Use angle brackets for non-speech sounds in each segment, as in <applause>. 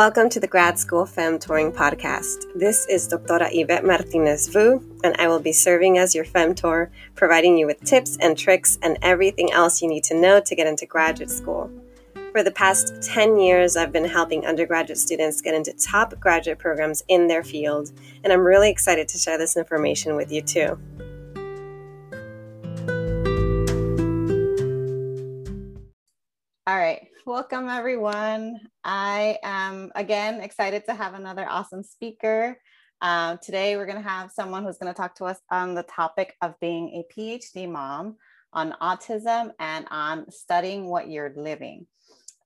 Welcome to the Grad School Femtoring Podcast. This is Doctora Yvette Martinez Vu, and I will be serving as your femtor, providing you with tips and tricks and everything else you need to know to get into graduate school. For the past 10 years, I've been helping undergraduate students get into top graduate programs in their field, and I'm really excited to share this information with you too. All right. Welcome, everyone. I am again excited to have another awesome speaker. Uh, today, we're going to have someone who's going to talk to us on the topic of being a PhD mom, on autism, and on studying what you're living.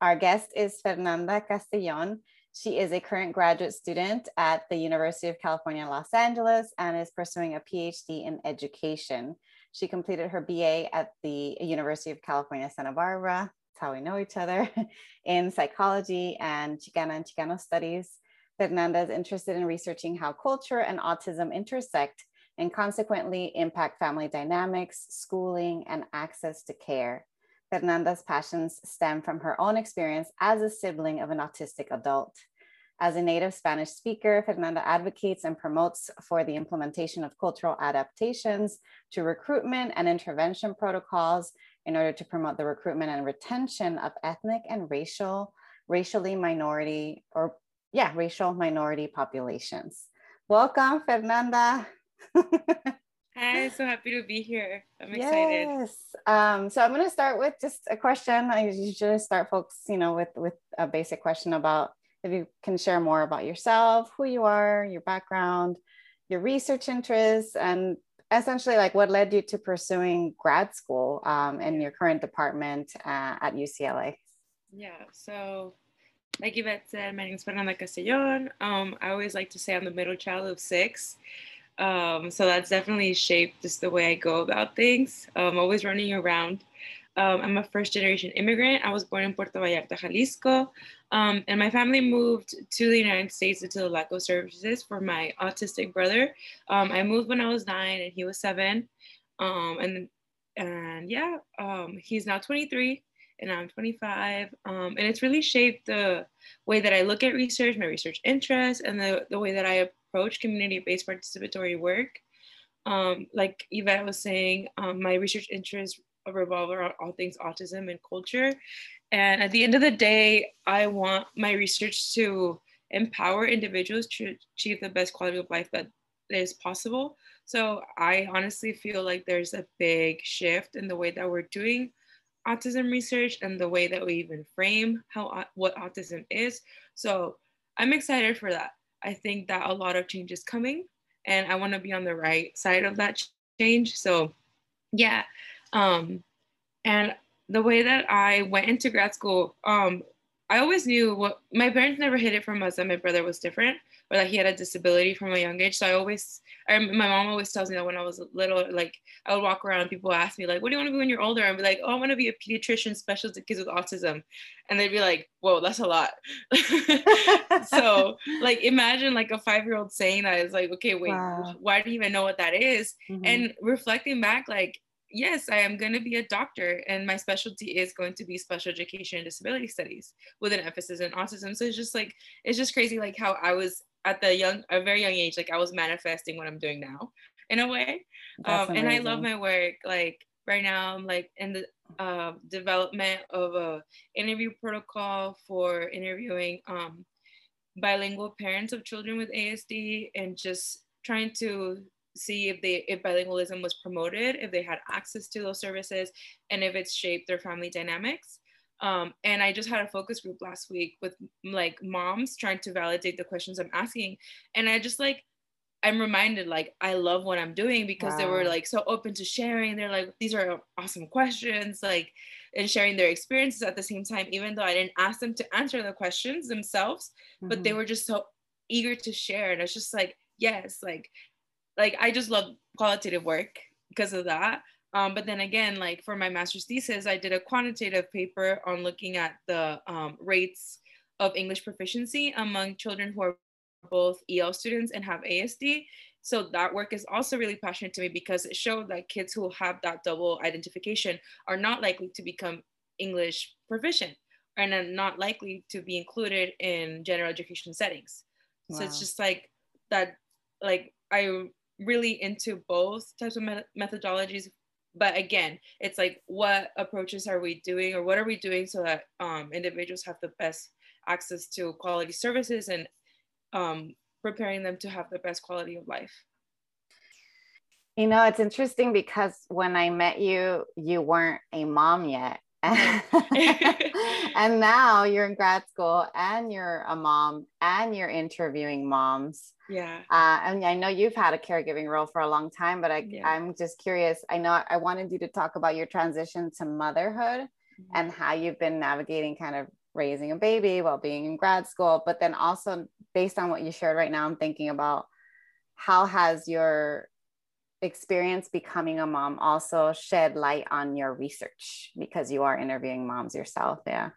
Our guest is Fernanda Castellon. She is a current graduate student at the University of California, Los Angeles, and is pursuing a PhD in education. She completed her BA at the University of California, Santa Barbara, how we know each other, <laughs> in psychology and Chicana and Chicano studies. Fernanda is interested in researching how culture and autism intersect and consequently impact family dynamics, schooling, and access to care. Fernanda's passions stem from her own experience as a sibling of an autistic adult. As a native Spanish speaker, Fernanda advocates and promotes for the implementation of cultural adaptations to recruitment and intervention protocols in order to promote the recruitment and retention of ethnic and racial, racially minority, or yeah, racial minority populations. Welcome, Fernanda. <laughs> Hi, so happy to be here. I'm excited. Yes. Um, so I'm going to start with just a question. I usually start folks, you know, with with a basic question about if you can share more about yourself, who you are, your background, your research interests, and essentially like what led you to pursuing grad school um, in your current department uh, at UCLA? Yeah, so like Yvette said, my name is Fernanda Castellon. Um, I always like to say I'm the middle child of six. Um, so that's definitely shaped just the way I go about things. I'm always running around. Um, I'm a first generation immigrant. I was born in Puerto Vallarta, Jalisco. Um, and my family moved to the United States into the LACO services for my autistic brother. Um, I moved when I was nine and he was seven. Um, and, and yeah, um, he's now 23 and I'm 25. Um, and it's really shaped the way that I look at research, my research interests, and the, the way that I approach community-based participatory work. Um, like Yvette was saying, my research interests revolve around all things autism and culture. And at the end of the day, I want my research to empower individuals to achieve the best quality of life that is possible. So I honestly feel like there's a big shift in the way that we're doing autism research and the way that we even frame how what autism is. So I'm excited for that. I think that a lot of change is coming and I want to be on the right side of that change. So yeah. Um, and the way that I went into grad school, um, I always knew what my parents never hid it from us that my brother was different or that he had a disability from a young age. So I always, I, my mom always tells me that when I was little, like I would walk around and people ask me like, what do you want to be when you're older? I'd be like, oh, I want to be a pediatrician specialist to kids with autism. And they'd be like, whoa, that's a lot. <laughs> so like, imagine like a five-year-old saying that is like, okay, wait, wow. why do you even know what that is? Mm-hmm. And reflecting back, like yes, I am going to be a doctor, and my specialty is going to be special education and disability studies with an emphasis in autism. So it's just like it's just crazy, like how I was at the young, a very young age, like I was manifesting what I'm doing now, in a way. Um, and I love my work. Like right now, I'm like in the uh, development of a interview protocol for interviewing um, bilingual parents of children with ASD, and just trying to see if they if bilingualism was promoted, if they had access to those services, and if it's shaped their family dynamics. Um, and I just had a focus group last week with like moms trying to validate the questions I'm asking, and I just like I'm reminded like I love what I'm doing because wow. they were like so open to sharing. They're like these are awesome questions, like and sharing their experiences at the same time, even though I didn't ask them to answer the questions themselves, mm-hmm. but they mm-hmm. were just so eager to share. And it's just like, yes, like like I just love qualitative work because of that. Um, but then again, like for my master's thesis, I did a quantitative paper on looking at the um, rates of English proficiency among children who are both EL students and have ASD. So that work is also really passionate to me because it showed that kids who have that double identification are not likely to become English proficient and are not likely to be included in general education settings. Wow. So it's just like that, like I'm really into both types of methodologies. But again, it's like what approaches are we doing or what are we doing so that um, individuals have the best access to quality services and um, preparing them to have the best quality of life. You know, it's interesting because when I met you, you weren't a mom yet. <laughs> <laughs> and now you're in grad school and you're a mom and you're interviewing moms. Yeah. Uh, and I know you've had a caregiving role for a long time, but I, yeah. I'm just curious. I know I wanted you to talk about your transition to motherhood mm-hmm. and how you've been navigating kind of raising a baby while being in grad school. But then also, based on what you shared right now, I'm thinking about how has your experience becoming a mom also shed light on your research because you are interviewing moms yourself yeah.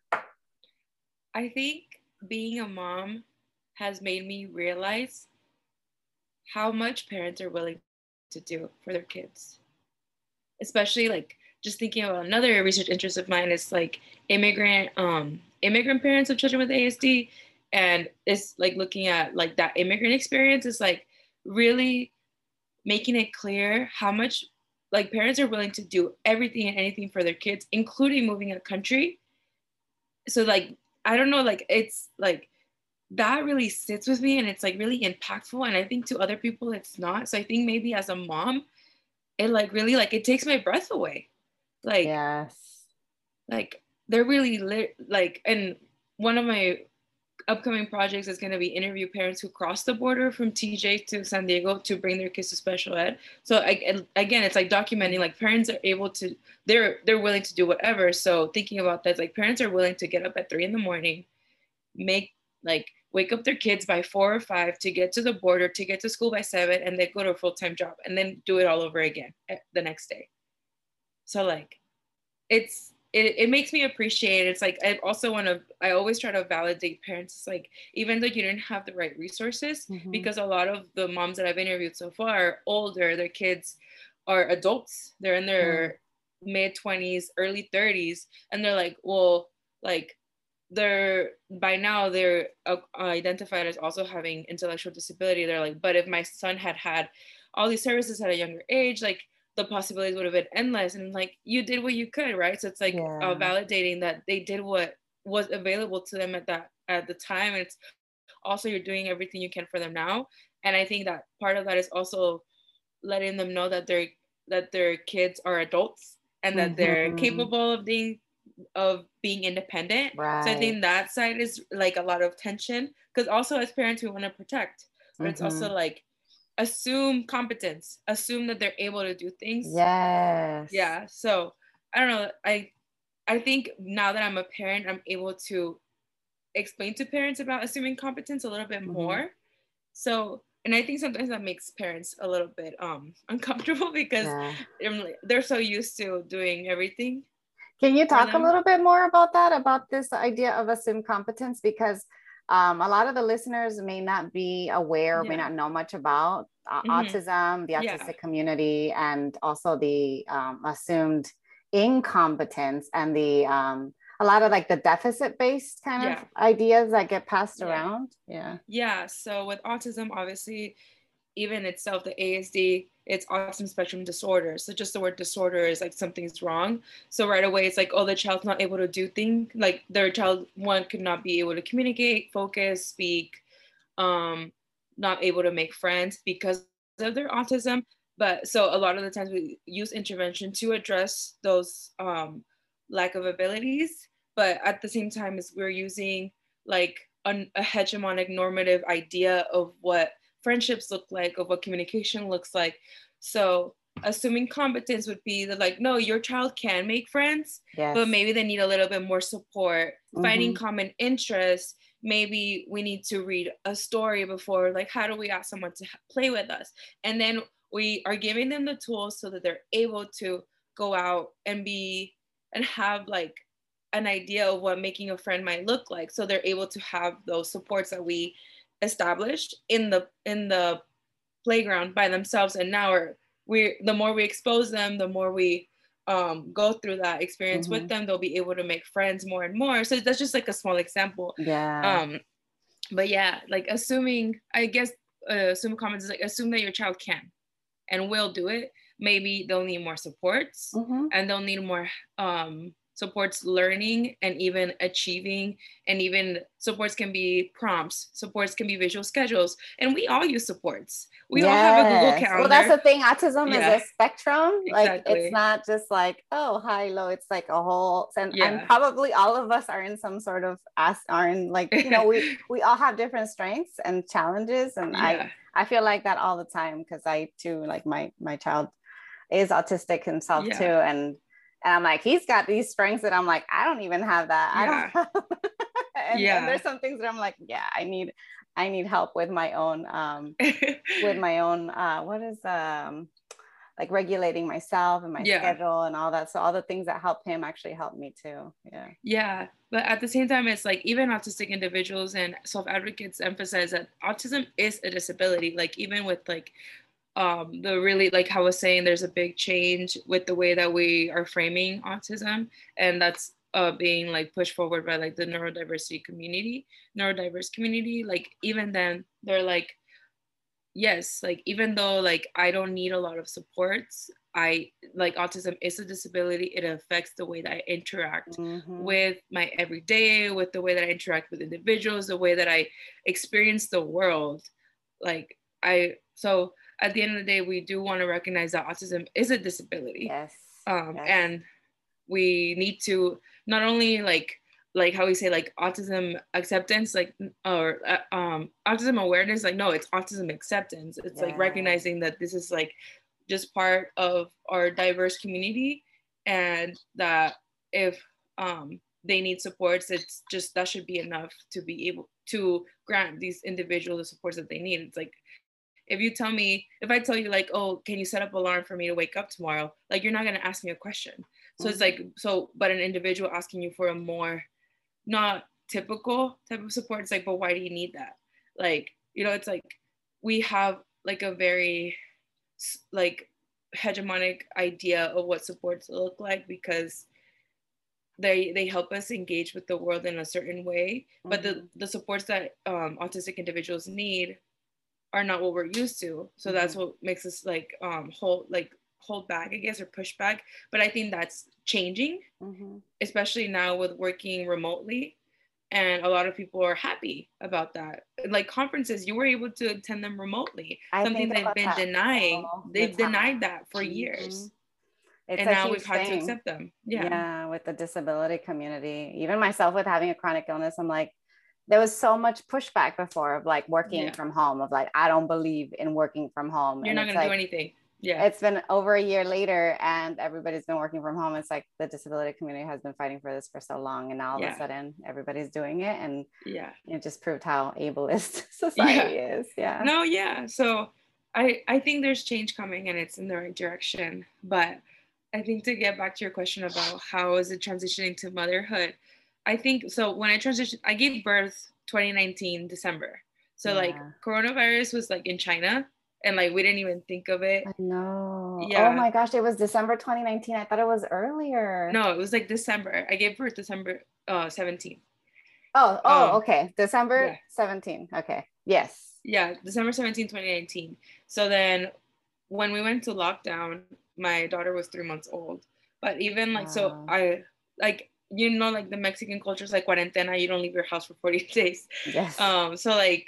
I think being a mom has made me realize how much parents are willing to do for their kids. Especially like just thinking about another research interest of mine is like immigrant um immigrant parents of children with asd and it's like looking at like that immigrant experience is like really making it clear how much like parents are willing to do everything and anything for their kids, including moving a country. So like I don't know, like it's like that really sits with me and it's like really impactful. And I think to other people it's not. So I think maybe as a mom, it like really like it takes my breath away. Like yes. Like they're really lit like and one of my upcoming projects is going to be interview parents who cross the border from TJ to San Diego to bring their kids to special ed. So I, again, it's like documenting like parents are able to they're they're willing to do whatever. So thinking about that, like parents are willing to get up at three in the morning, make like wake up their kids by four or five to get to the border to get to school by seven and then go to a full-time job and then do it all over again eh, the next day. So like it's it, it makes me appreciate it's like i also want to i always try to validate parents it's like even though you didn't have the right resources mm-hmm. because a lot of the moms that i've interviewed so far are older their kids are adults they're in their mm. mid 20s early 30s and they're like well like they're by now they're uh, identified as also having intellectual disability they're like but if my son had had all these services at a younger age like the possibilities would have been endless and like you did what you could right so it's like yeah. uh, validating that they did what was available to them at that at the time and it's also you're doing everything you can for them now and i think that part of that is also letting them know that they're that their kids are adults and that mm-hmm. they're capable of being of being independent right. so i think that side is like a lot of tension because also as parents we want to protect but mm-hmm. it's also mm-hmm. like assume competence assume that they're able to do things. Yes. Yeah so i don't know i i think now that i'm a parent i'm able to explain to parents about assuming competence a little bit mm-hmm. more. So and i think sometimes that makes parents a little bit um <laughs> uncomfortable because yeah. they're, they're so used to doing everything. Can you talk a little bit more about that about this idea of assumed competence? Because um, a lot of the listeners may not be aware, yeah. may not know much about uh, mm-hmm. autism, the autistic yeah. community, and also the um, assumed incompetence and the um, a lot of like the deficit based kind yeah. of ideas that get passed around. Yeah. Yeah. So with autism, obviously, even itself, the ASD, it's autism spectrum disorder. So just the word disorder is like something's wrong. So right away it's like, oh, the child's not able to do things. Like their child one could not be able to communicate, focus, speak, um, not able to make friends because of their autism. But so a lot of the times we use intervention to address those um, lack of abilities. But at the same time, as we're using like a, a hegemonic normative idea of what friendships look like, of what communication looks like. So assuming competence would be that like no your child can make friends yes. but maybe they need a little bit more support mm-hmm. finding common interests maybe we need to read a story before like how do we ask someone to play with us and then we are giving them the tools so that they're able to go out and be and have like an idea of what making a friend might look like so they're able to have those supports that we established in the in the playground by themselves and now we're we the more we expose them the more we um, go through that experience mm-hmm. with them, they'll be able to make friends more and more. So that's just like a small example. Yeah. Um, but yeah, like assuming, I guess, uh, assume competence is like assume that your child can and will do it. Maybe they'll need more supports mm-hmm. and they'll need more um supports learning and even achieving and even supports can be prompts supports can be visual schedules and we all use supports we yes. all have a google calendar well that's the thing autism yeah. is a spectrum exactly. like it's not just like oh high low it's like a whole and, yeah. and probably all of us are in some sort of as are in like you know we <laughs> we all have different strengths and challenges and yeah. i i feel like that all the time because i too like my my child is autistic himself too and and I'm like, he's got these strengths that I'm like, I don't even have that. Yeah. I don't have <laughs> and, yeah. and there's some things that I'm like, yeah, I need, I need help with my own, um, with <laughs> my own, uh, what is, um, like regulating myself and my yeah. schedule and all that. So all the things that help him actually help me too. Yeah. Yeah. But at the same time, it's like even autistic individuals and self advocates emphasize that autism is a disability. Like even with like um, the really like I was saying, there's a big change with the way that we are framing autism, and that's uh, being like pushed forward by like the neurodiversity community, neurodiverse community. Like even then, they're like, yes, like even though like I don't need a lot of supports, I like autism is a disability. It affects the way that I interact mm-hmm. with my everyday, with the way that I interact with individuals, the way that I experience the world. Like I so at the end of the day, we do want to recognize that autism is a disability. Yes. Um, yes. And we need to not only like like how we say like autism acceptance like or uh, um autism awareness like no it's autism acceptance it's yeah. like recognizing that this is like just part of our diverse community and that if um they need supports it's just that should be enough to be able to grant these individuals the supports that they need it's like if you tell me if i tell you like oh can you set up alarm for me to wake up tomorrow like you're not going to ask me a question so mm-hmm. it's like so but an individual asking you for a more not typical type of support it's like but why do you need that like you know it's like we have like a very like hegemonic idea of what supports look like because they they help us engage with the world in a certain way mm-hmm. but the mm-hmm. the supports that um, autistic individuals need are not what we're used to. So that's mm-hmm. what makes us like um hold like hold back, I guess, or push back. But I think that's changing, mm-hmm. especially now with working remotely. And a lot of people are happy about that. Like conferences, you were able to attend them remotely. I Something they've been denying. They've the denied that for mm-hmm. years. It's and now we've had thing. to accept them. Yeah. Yeah, with the disability community. Even myself with having a chronic illness, I'm like, there was so much pushback before of like working yeah. from home of like i don't believe in working from home. You're and not going like, to do anything. Yeah. it's been over a year later and everybody's been working from home. It's like the disability community has been fighting for this for so long and now all yeah. of a sudden everybody's doing it and yeah. it just proved how ableist <laughs> society yeah. is. Yeah. No yeah. So i i think there's change coming and it's in the right direction. But i think to get back to your question about how is it transitioning to motherhood I think so. When I transitioned, I gave birth 2019 December. So yeah. like coronavirus was like in China, and like we didn't even think of it. I know. Yeah. Oh my gosh, it was December 2019. I thought it was earlier. No, it was like December. I gave birth December uh 17. Oh, oh, um, okay. December yeah. 17. Okay. Yes. Yeah, December 17, 2019. So then when we went to lockdown, my daughter was three months old. But even like wow. so I like you know like the mexican culture is like cuarentena you don't leave your house for 40 <laughs> days yes um so like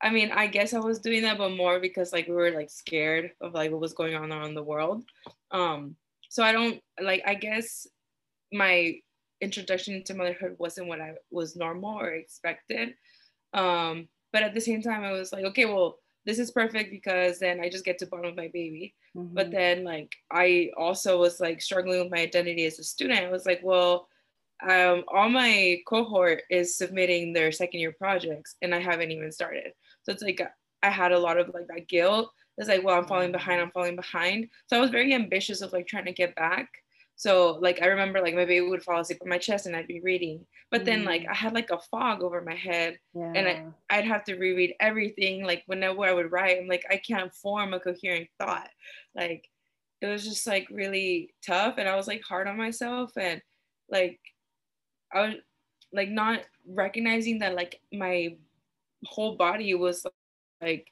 i mean i guess i was doing that but more because like we were like scared of like what was going on around the world um so i don't like i guess my introduction to motherhood wasn't what i was normal or expected um but at the same time i was like okay well this is perfect because then I just get to bond with my baby. Mm-hmm. But then like I also was like struggling with my identity as a student. I was like, well, um, all my cohort is submitting their second year projects and I haven't even started. So it's like I had a lot of like that guilt. It's like, well, I'm falling behind, I'm falling behind. So I was very ambitious of like trying to get back. So like I remember like my baby would fall asleep on my chest and I'd be reading. But then like mm. I had like a fog over my head yeah. and I, I'd have to reread everything. Like whenever I would write, I'm like, I can't form a coherent thought. Like it was just like really tough and I was like hard on myself and like I was like not recognizing that like my whole body was like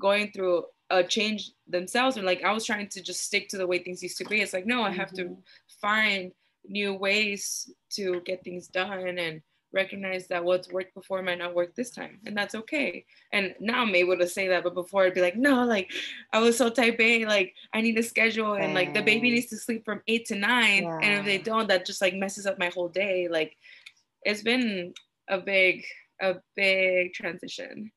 going through a change themselves and like I was trying to just stick to the way things used to be. It's like no, I have mm-hmm. to find new ways to get things done and recognize that what's worked before might not work this time and that's okay and now i'm able to say that but before i'd be like no like i was so type a like i need a schedule and like the baby needs to sleep from eight to nine yeah. and if they don't that just like messes up my whole day like it's been a big a big transition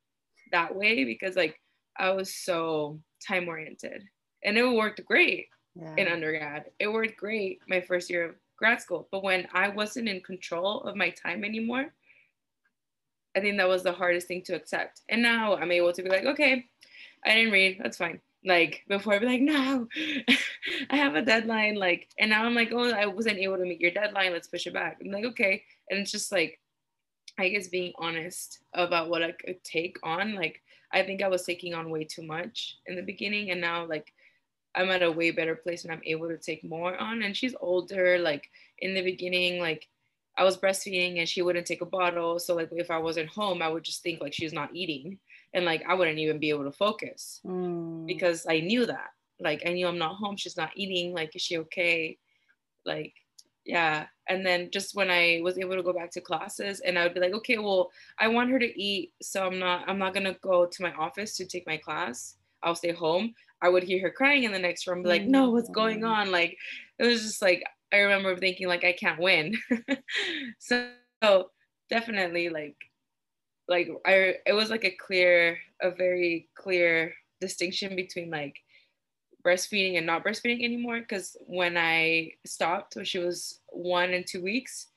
that way because like i was so time oriented and it worked great yeah. in undergrad it worked great my first year of grad school. But when I wasn't in control of my time anymore, I think that was the hardest thing to accept. And now I'm able to be like, okay, I didn't read, that's fine. Like before I'd be like, no, <laughs> I have a deadline. Like, and now I'm like, oh, I wasn't able to meet your deadline. Let's push it back. I'm like, okay. And it's just like, I guess being honest about what I could take on. Like, I think I was taking on way too much in the beginning. And now, like, I'm at a way better place and I'm able to take more on. And she's older. Like in the beginning, like I was breastfeeding and she wouldn't take a bottle. So like if I wasn't home, I would just think like she's not eating. And like I wouldn't even be able to focus mm. because I knew that. Like I knew I'm not home, she's not eating. Like, is she okay? Like, yeah. And then just when I was able to go back to classes and I would be like, okay, well, I want her to eat. So I'm not, I'm not gonna go to my office to take my class. I'll stay home. I would hear her crying in the next room, be like, no, what's going mm. on? Like, it was just like, I remember thinking, like, I can't win. so, <laughs> so definitely, like, like I, it was like a clear, a very clear distinction between like breastfeeding and not breastfeeding anymore. Because when I stopped, when she was one and two weeks,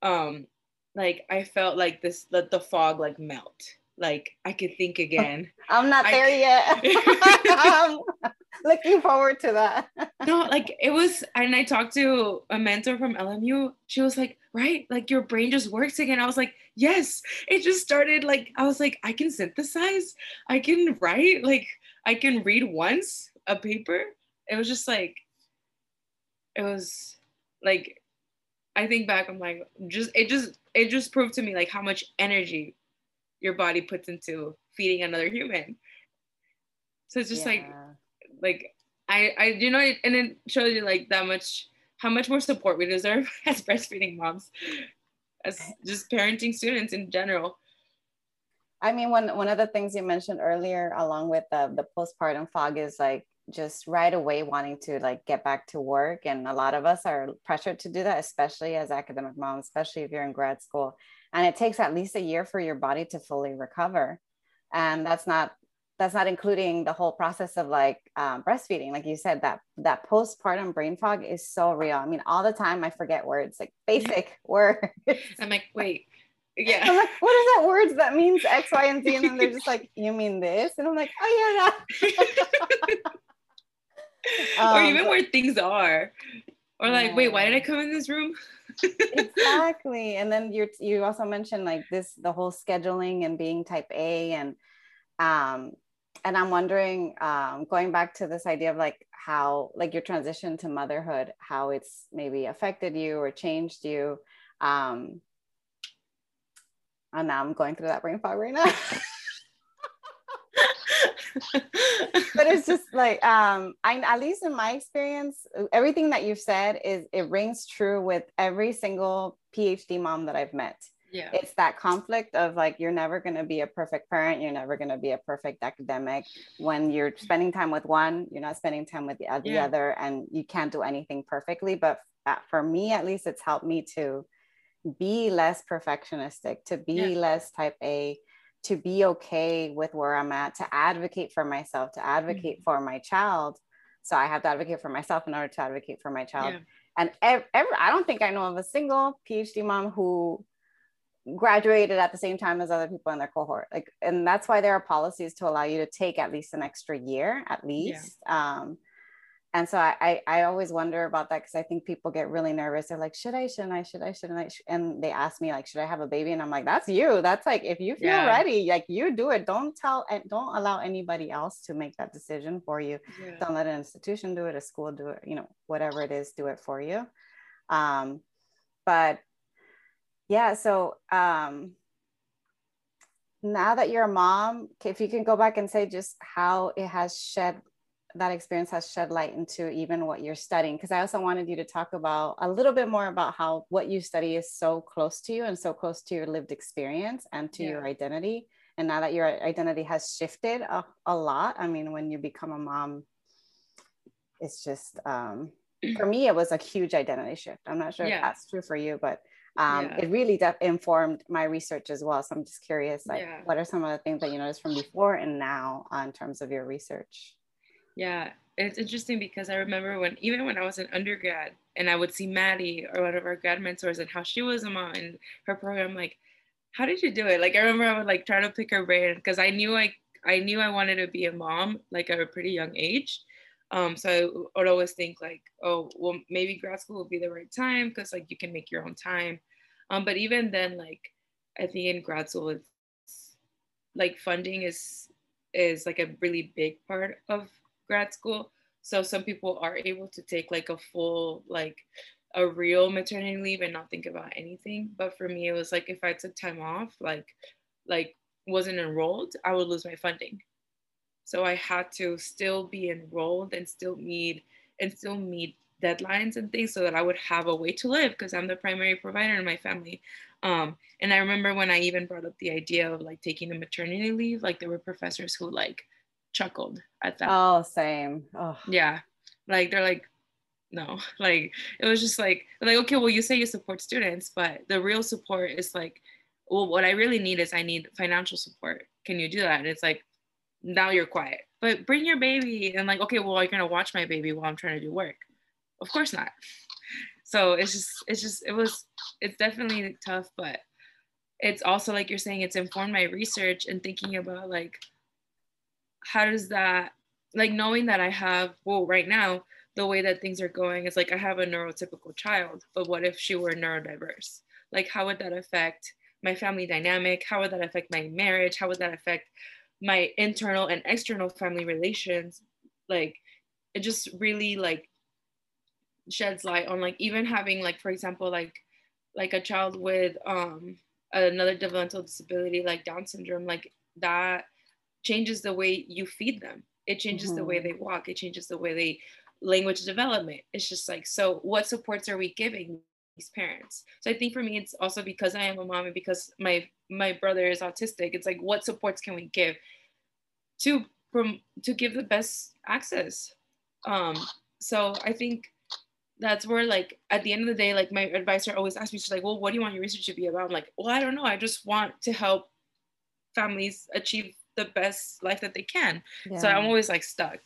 um, like I felt like this, the, the fog like melt like I could think <laughs> again. I'm not there yet. <laughs> I, yet. looking forward to that. no, like it was, and I talked to a mentor from LMU. She was like, right, like your brain just works again. I was like, yes, it just started like, I was like, I can synthesize, I can write, like I can read once a paper. It was just like, it was like, I think back, I'm like, just, it just, it just proved to me like how much energy your body puts into feeding another human. So it's just yeah. like like I I you know and it shows you like that much how much more support we deserve <laughs> as breastfeeding moms, as just parenting students in general. I mean, one one of the things you mentioned earlier, along with the the postpartum fog, is like just right away wanting to like get back to work, and a lot of us are pressured to do that, especially as academic moms, especially if you're in grad school and it takes at least a year for your body to fully recover. And that's not that's not including the whole process of like um, breastfeeding. Like you said that that postpartum brain fog is so real. I mean all the time i forget words like basic <laughs> words. I'm like wait <laughs> yeah. i'm like what is that words that means x y and z? And then they're just like <laughs> you mean this? And i'm like oh yeah yeah. Um, or even where things are. Or like yeah. wait why did i come in this room exactly. And then you you also mentioned like this the whole scheduling and being type a and um and i'm wondering um going back to this idea of like how like your transition to motherhood how it's maybe affected you or changed you. Um and now i'm going through that brain fog right now <laughs> but it's just like um I at least in my experience, everything that you've said is it rings true with every single PhD mom that I've met. Yeah. It's that conflict of like you're never going to be a perfect parent, you're never going to be a perfect academic. When you're spending time with one, you're not spending time with the, the yeah. other and you can't do anything perfectly, but for me at least it's helped me to be less perfectionistic, to be yeah. less type A, to be okay with where I'm at, to advocate for myself, to advocate mm-hmm. for my child. So I have to advocate for myself in order to advocate for my child. Yeah. And ever, ever, I don't think I know of a single PhD mom who graduated at the same time as other people in their cohort. Like, and that's why there are policies to allow you to take at least an extra year, at least. Yeah. Um, and so I, I, always wonder about that because I think people get really nervous. They're like, should I, shouldn't I, should I, shouldn't I? And they ask me like, should I have a baby? And I'm like, that's you. That's like, if you feel yeah. ready, like you do it. Don't tell and don't allow anybody else to make that decision for you. Yeah. Don't let an institution do it, a school do it, you know, whatever it is, do it for you. Um, but yeah, so um, now that you're a mom, if you can go back and say just how it has shed that experience has shed light into even what you're studying because i also wanted you to talk about a little bit more about how what you study is so close to you and so close to your lived experience and to yeah. your identity and now that your identity has shifted a, a lot i mean when you become a mom it's just um, <clears throat> for me it was a huge identity shift i'm not sure yeah. if that's true for you but um, yeah. it really de- informed my research as well so i'm just curious like what are some of the things that you noticed from before and now uh, in terms of your research yeah, it's interesting because I remember when even when I was an undergrad and I would see Maddie or one of our grad mentors and how she was a mom and her program, like, how did you do it? Like I remember I would like try to pick her brain because I knew like I knew I wanted to be a mom like at a pretty young age. Um, so I would always think like, oh, well, maybe grad school will be the right time because like you can make your own time. Um, but even then, like I think in grad school, it's like funding is is like a really big part of grad school. So some people are able to take like a full, like a real maternity leave and not think about anything. But for me, it was like if I took time off, like, like wasn't enrolled, I would lose my funding. So I had to still be enrolled and still meet and still meet deadlines and things so that I would have a way to live because I'm the primary provider in my family. Um, and I remember when I even brought up the idea of like taking a maternity leave, like there were professors who like chuckled at that. Oh, same. Oh. Yeah. Like they're like, no, <laughs> like it was just like, like, okay, well, you say you support students, but the real support is like, well, what I really need is I need financial support. Can you do that? And it's like, now you're quiet, but bring your baby. And like, okay, well, you're gonna watch my baby while I'm trying to do work. Of course not. <laughs> So it's just, it's just, it was, it's definitely tough, but it's also like you're saying, it's informed my research and thinking about like, how does that like knowing that I have well right now the way that things are going is like I have a neurotypical child, but what if she were neurodiverse? Like how would that affect my family dynamic? How would that affect my marriage? How would that affect my internal and external family relations? Like it just really like sheds light on like even having like for example like like a child with um another developmental disability like down syndrome like that changes the way you feed them. It changes mm-hmm. the way mm-hmm. they walk. It changes the way they language development. It's just like so what supports are we giving these parents? So i think for me it's also because i am a mom and because my my brother is autistic it's like what supports can we give to from to give the best access? Um so i think that's where like at the end of the day like my advisor always asks me she's like well what do you want your research to be about? I'm like well i don't know. I just want to help families achieve the best life that they can. Yeah. So I'm always like stuck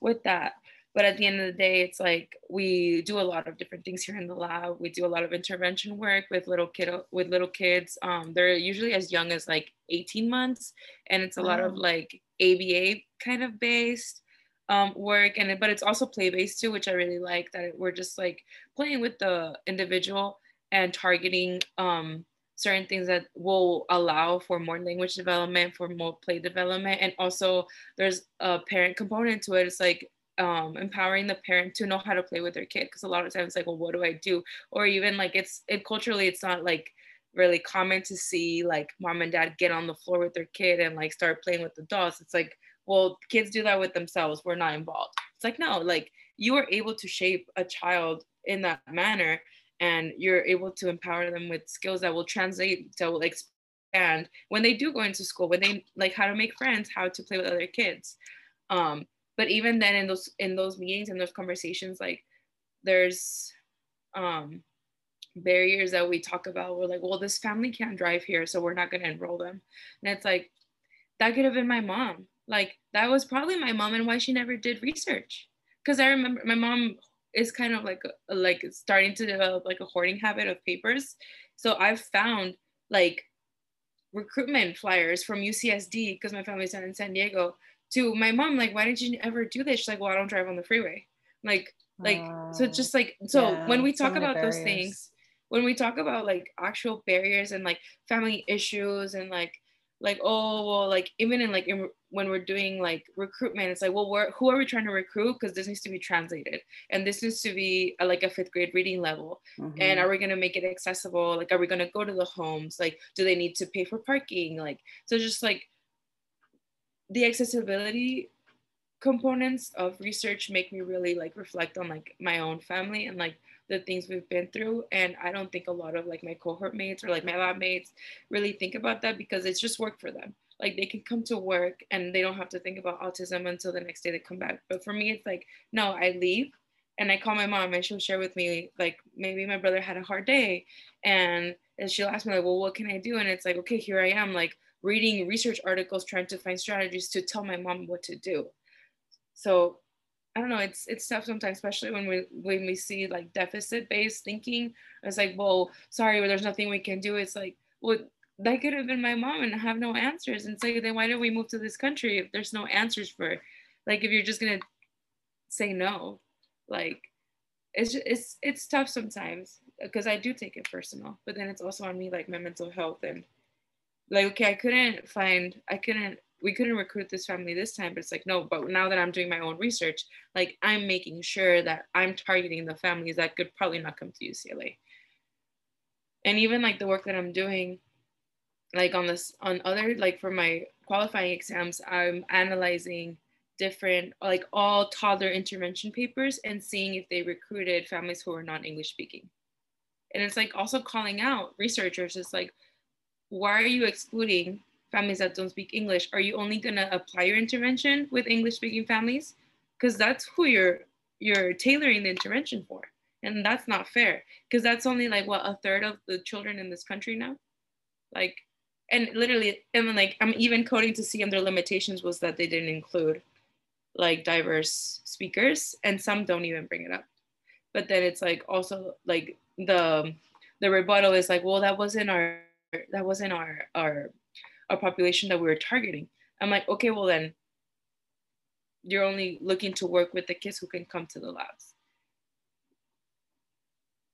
with that. But at the end of the day, it's like we do a lot of different things here in the lab. We do a lot of intervention work with little kid with little kids. Um, they're usually as young as like 18 months, and it's a lot of like ABA kind of based um, work, and but it's also play based too, which I really like. That we're just like playing with the individual and targeting um, certain things that will allow for more language development, for more play development. And also there's a parent component to it. It's like um, empowering the parent to know how to play with their kid. Cause a lot of times like, well, what do I do? Or even like it's, it culturally, it's not like really common to see like mom and dad get on the floor with their kid and like start playing with the dolls. It's like, well, kids do that with themselves. We're not involved. It's like, no, like you are able to shape a child in that manner and you're able to empower them with skills that will translate to will expand when they do go into school when they like how to make friends how to play with other kids. Um but even then in those in those meetings and those conversations like there's um barriers that we talk about. We're like well this family can't drive here so we're not going to enroll them. And it's like that could have been my mom. Like that was probably my mom and why she never did research. Because i remember my mom is kind of like uh, like starting to develop like a hoarding habit of papers. So I've found like recruitment flyers from UCSD because my family's in San Diego to my mom like why didn't you ever do this? She's like well I don't drive on the freeway. like like so just like so yeah, when we talk so about barriers. those things when we talk about like actual barriers and like family issues and like like oh well like even in like in, when we're doing like recruitment it's like well we're, who are we trying to recruit? Because this needs to be translated and this needs to be a, like a fifth grade reading level. Mm-hmm. and are we going to make it accessible? Like are we going to go to the homes? Like do they need to pay for parking? Like so just like the accessibility components of research make me really like reflect on like my own family and like the things we've been through. And i don't think a lot of like my cohort mates or like my lab mates really think about that because it's just work for them like they can come to work and they don't have to think about autism until the next day they come back but for me it's like no i leave and i call my mom and she'll share with me like maybe my brother had a hard day and and she'll ask me like well what can i do and it's like okay here i am like reading research articles trying to find strategies to tell my mom what to do so I don't know, it's it's tough sometimes, especially when we when we see like deficit based thinking. It's like, well, sorry, but there's nothing we can do. It's like, well, that could have been my mom and have no answers. And say, then why did we move to this country if there's no answers for, like, if you're just gonna say no, like, it's just, it's it's tough sometimes because I do take it personal. But then it's also on me, like my mental health and like, okay, I couldn't find, I couldn't we couldn't recruit this family this time but it's like no but now that i'm doing my own research like i'm making sure that i'm targeting the families that could probably not come to ucla and even like the work that i'm doing like on this on other like for my qualifying exams i'm analyzing different like all toddler intervention papers and seeing if they recruited families who are not english speaking and it's like also calling out researchers it's like why are you excluding families that don't speak English, are you only going to apply your intervention with English speaking families? Because that's who you're you're tailoring the intervention for. And that's not fair because that's only like what a third of the children in this country now. Like and literally and like I'm even coding to see their limitations was that they didn't include like diverse speakers and some don't even bring it up. But then it's like also like the the rebuttal is like, well, that wasn't our that wasn't our our a population that we were targeting. I'm like, okay, well then you're only looking to work with the kids who can come to the labs.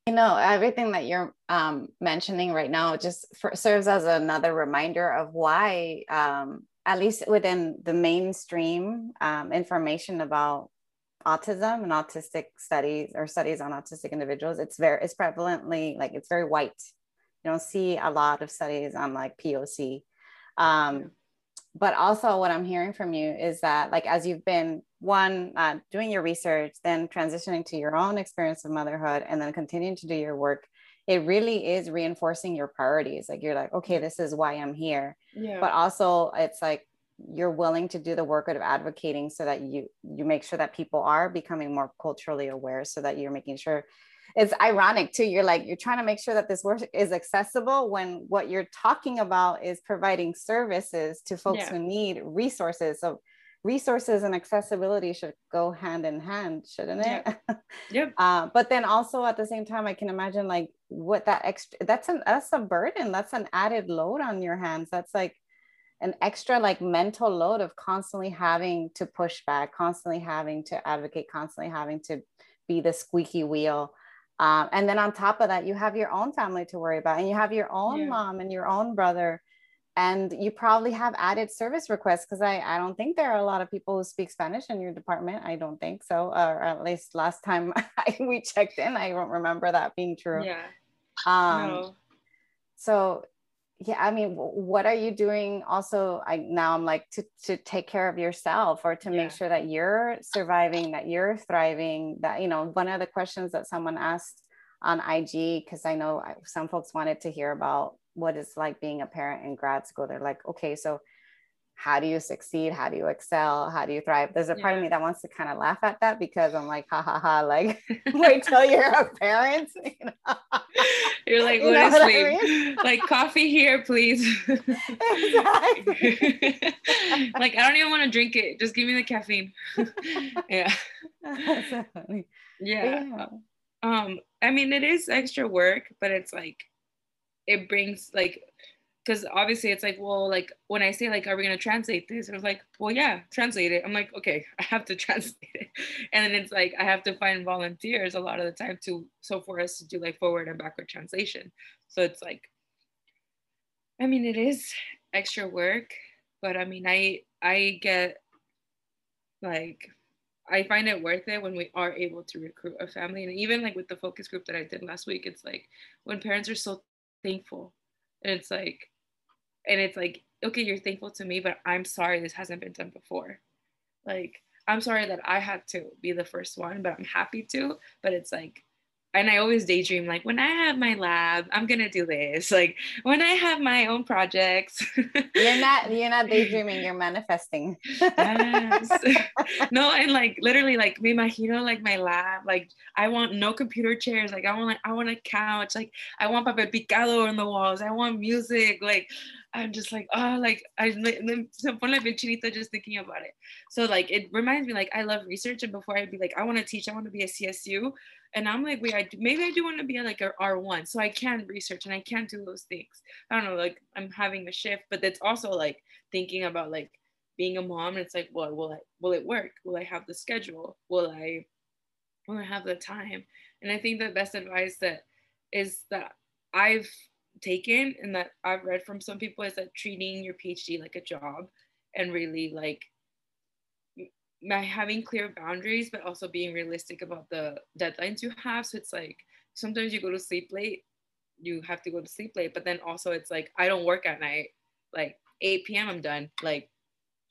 You know, everything that you're um, mentioning right now just for, serves as another reminder of why, um, at least within the mainstream um, information about autism and autistic studies or studies on autistic individuals, it's very, it's prevalently like it's very white. You don't see a lot of studies on like POC um, but also, what I'm hearing from you is that, like, as you've been one uh, doing your research, then transitioning to your own experience of motherhood, and then continuing to do your work, it really is reinforcing your priorities. Like, you're like, okay, this is why I'm here. Yeah. But also, it's like you're willing to do the work of advocating so that you you make sure that people are becoming more culturally aware, so that you're making sure it's ironic too. You're like, you're trying to make sure that this work is accessible when what you're talking about is providing services to folks yeah. who need resources. So resources and accessibility should go hand in hand, shouldn't it? <laughs> Yep. yep. Uh, but then also at the same time, I can imagine like what that extra that's an that's a burden. That's an added load on your hands. That's like an extra like mental load of constantly having to push back, constantly having to advocate, constantly having to be the squeaky wheel um, and then on top of that, you have your own family to worry about, and you have your own yeah. mom and your own brother. And you probably have added service requests because I, I don't think there are a lot of people who speak Spanish in your department. I don't think so. Or at least last time <laughs> I, we checked in, I don't remember that being true. Yeah. Um, no. So yeah i mean what are you doing also i now i'm like to to take care of yourself or to yeah. make sure that you're surviving that you're thriving that you know one of the questions that someone asked on ig because i know some folks wanted to hear about what it's like being a parent in grad school they're like okay so how do you succeed? How do you excel? How do you thrive? There's a part yeah. of me that wants to kind of laugh at that because I'm like, ha ha ha, like <laughs> <laughs> wait till you're a parent. <laughs> You know? You're like, you what is sleep? I mean? Like coffee here, please. exactly. like I don't even want to drink it. Just give me the caffeine. yeah. yeah. yeah. Um, I mean it is extra work, but it's like it brings like because obviously it's like, well, like when I say like, are we gonna translate this? I was like, well, yeah, translate it. I'm like, okay, <laughs> I have to translate it, and then it's like I have to find volunteers a lot of the time to so for us to do like forward and backward translation. So it's like, I mean, it is extra work, but I mean, I I get like I find it worth it when we are able to recruit a family. And even like with the focus group that I did last week, it's like when parents are so thankful. And it's like, and it's like, okay, you're thankful to me, but I'm sorry this hasn't been done before. Like, I'm sorry that I had to be the first one, but I'm happy to. But it's like, and I always daydream like when I have my lab, I'm gonna do this. <laughs> Like when I have my own projects. <laughs> you're not you're not daydreaming, you're manifesting. yes. <laughs> no, and like literally like me imagino like my lab. Like I want no computer chairs. Like I want like I want a couch. Like I want papel picado on the walls. I want music. Like I'm just like, oh, like I se pone la chinita just thinking about it. So like it reminds me like I love research, and before I'd be like, I want to teach, I want to be a CSU, and I'm like, wait, I do, maybe I do want to be like a R1, so I can research and I can do those things. I don't know, like I'm having a shift, but it's also like thinking about like being a mom. And it's like, well, will I, will it work? Will I have the schedule? Will I, will I have the time? And I think the best advice that is that I've taken and that I've read from some people is that treating your PhD like a job and really like having clear boundaries, but also being realistic about the deadlines you have. So it's like sometimes you go to sleep late, you have to go to sleep late, but then also it's like I don't work at night. Like 8 p.m. I'm done. Like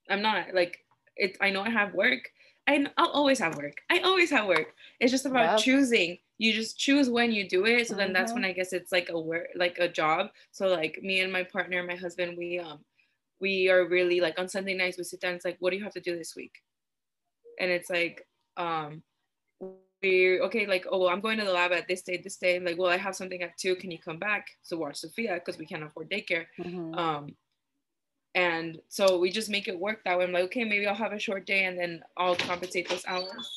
I'm not like it. I know I have work. I, I'll always have work. I always have work. It's just about yep. choosing. You just choose when you do it. So then mm-hmm. that's when I guess it's like a work, like a job. So like me and my partner, my husband, we um we are really like on Sunday nights we sit down. It's like, what do you have to do this week? and it's like um we okay like oh well i'm going to the lab at this day this day like well i have something at two can you come back to watch sophia because we can't afford daycare mm-hmm. um and so we just make it work that way i'm like okay maybe i'll have a short day and then i'll compensate those hours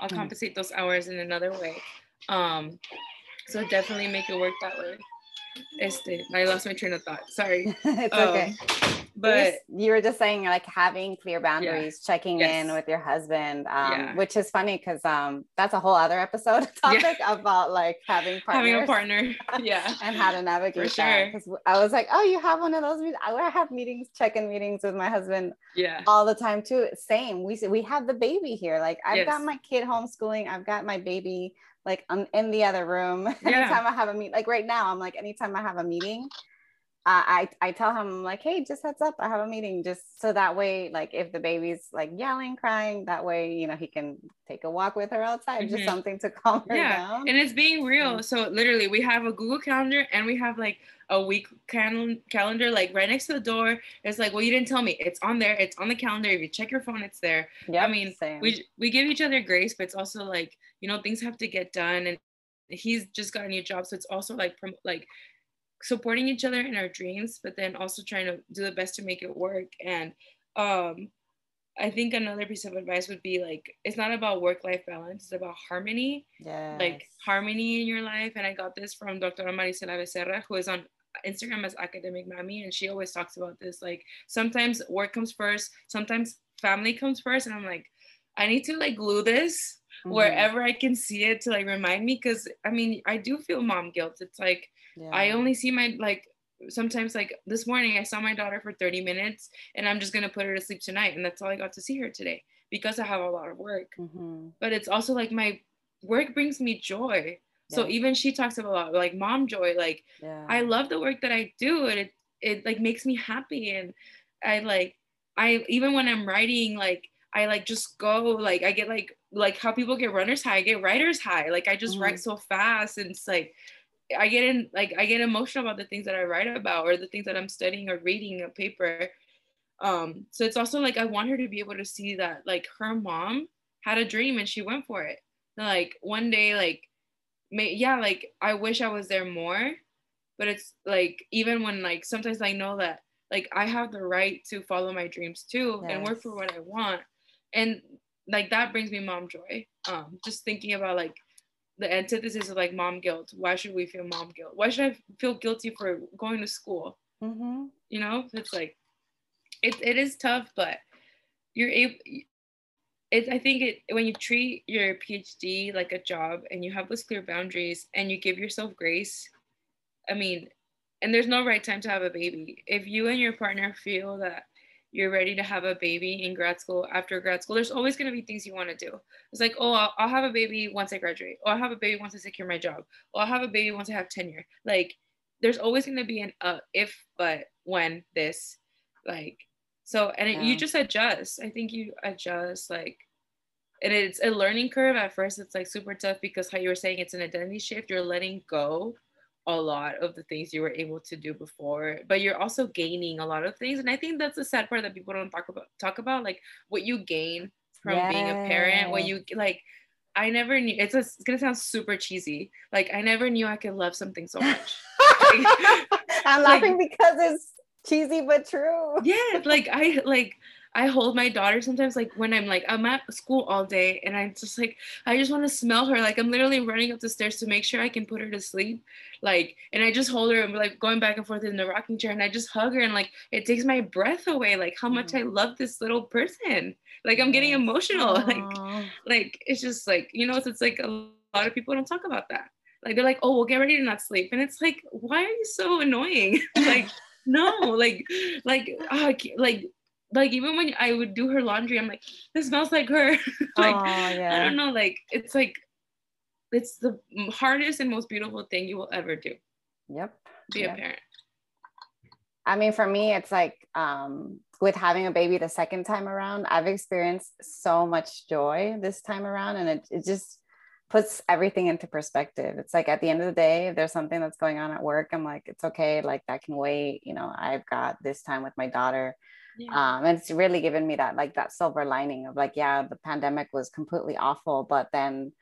i'll mm-hmm. compensate those hours in another way. Um so definitely make it work that way. Este i lost my train of thought. Sorry. <laughs> It's um, okay but you were just saying like having clear boundaries yeah. checking yes. in with your husband um, yeah. which is funny because um, that's a whole other episode <laughs> topic yeah. about like having partners. having a partner <laughs> <laughs> yeah and how to navigate For that because i was like oh you have one of those meetings i have meetings check-in meetings with my husband yeah all the time too same we we have the baby here like i've yes. got my kid homeschooling i've got my baby like i'm in the other room anytime i have a meet like right now i'm like anytime i have a meeting I, I tell him like, hey, just heads up, I have a meeting, just so that way, like if the baby's like yelling, crying, that way, you know, he can take a walk with her outside, mm-hmm. just something to <laughs> calm her yeah. down. And it's being real. Mm-hmm. So literally, we have a Google Calendar and we have like a week cal- calendar, like right next to the door. It's like, well, you didn't tell me. It's on there. It's on the calendar. If you check your phone, it's there. Yeah. I mean, same. we we give each other grace, but it's also like you know things have to get done and he's just got a new job so it's also like prom- like supporting each other in our dreams, but then also trying to do the best to make it work. And um, I think another piece of advice would be like, it's not about work life balance, it's about harmony. Yes. Like harmony in your life. And I got this from Dr. Marisela Becerra, who is on Instagram as Academic Mami. And she always talks about this. Like sometimes work comes first, sometimes family comes first. And I'm like, I need to like glue this mm-hmm. wherever I can see it to like remind me. Cause I mean, I do feel mom guilt. It's like, yeah. I only see my like sometimes like this morning I saw my daughter for 30 minutes and I'm just gonna put her to sleep tonight and that's all I got to see her today because I have a lot of work. Mm-hmm. But it's also like my work brings me joy. Yeah. So even she talks about like mom joy, like yeah. I love the work that I do and it it like makes me happy and I like I even when I'm writing like I like just go like I get like like how people get runners high, I get writers high. Like I just mm-hmm. write so fast and it's like I get in like I get emotional about the things that I write about or the things that I'm studying or reading a paper. Um, so it's also like I want her to be able to see that like her mom had a dream and she went for it. And, like one day, like may, yeah, like I wish I was there more, but it's like even when like sometimes I know that like I have the right to follow my dreams too yes. and work for what I want. And like that brings me mom joy. Um, just thinking about like the antithesis of like mom guilt. Why should we feel mom guilt? Why should I feel guilty for going to school? Mm-hmm. You know, it's like it, it is tough, but you're able. It, I think it when you treat your PhD like a job and you have those clear boundaries and you give yourself grace. I mean, and there's no right time to have a baby. If you and your partner feel that you're ready to have a baby in grad school after grad school there's always going to be things you want to do. It's like oh I'll, I'll, have a baby once i graduate. Or i'll have a baby once i secure my job. Or i'll have a baby once i have tenure. Like there's always going to be an uh, if but when this like so and it, you just adjust. I think you adjust like and it's a learning curve. At first it's like super tough because how you were saying it's an identity shift. You're letting go a lot of the things you were able to do before but you're also gaining a lot of things and i think that's the sad part that people don't talk about talk about like what you gain from yeah. being a parent what you like i never knew it's, a, it's gonna sound super cheesy like i never knew i could love something so much <laughs> like, i'm laughing like, because it's cheesy but true yeah like i like I hold my daughter sometimes like when I'm like I'm at school all day and I'm just like I just want to smell her. Like I'm literally running up the stairs to make sure I can put her to sleep. Like and I just hold her and like going back and forth in the rocking chair and I just hug her and like it takes my breath away like how much I mm. love this little person. Like I'm getting emotional. <laughs> Like like it's just like you know it's, it's like a lot of people don't talk about that. Like they're like oh we'll get ready to not sleep. And it's like why are you so annoying? <laughs> Like no like like oh, like like even when I would do her laundry, I'm like, this smells like her. <laughs> like oh, yeah. I don't know, like it's like it's the hardest and most beautiful thing you will ever do. Yep. Be yep. a parent. I mean, for me, it's like um, with having a baby the second time around, I've experienced so much joy this time around, and it, it just puts everything into perspective. It's like at the end of the day, if there's something that's going on at work, I'm like, it's okay, like that can wait. You know, I've got this time with my daughter yeah. um, and it's really given me that like that silver lining of like yeah the pandemic was completely awful but then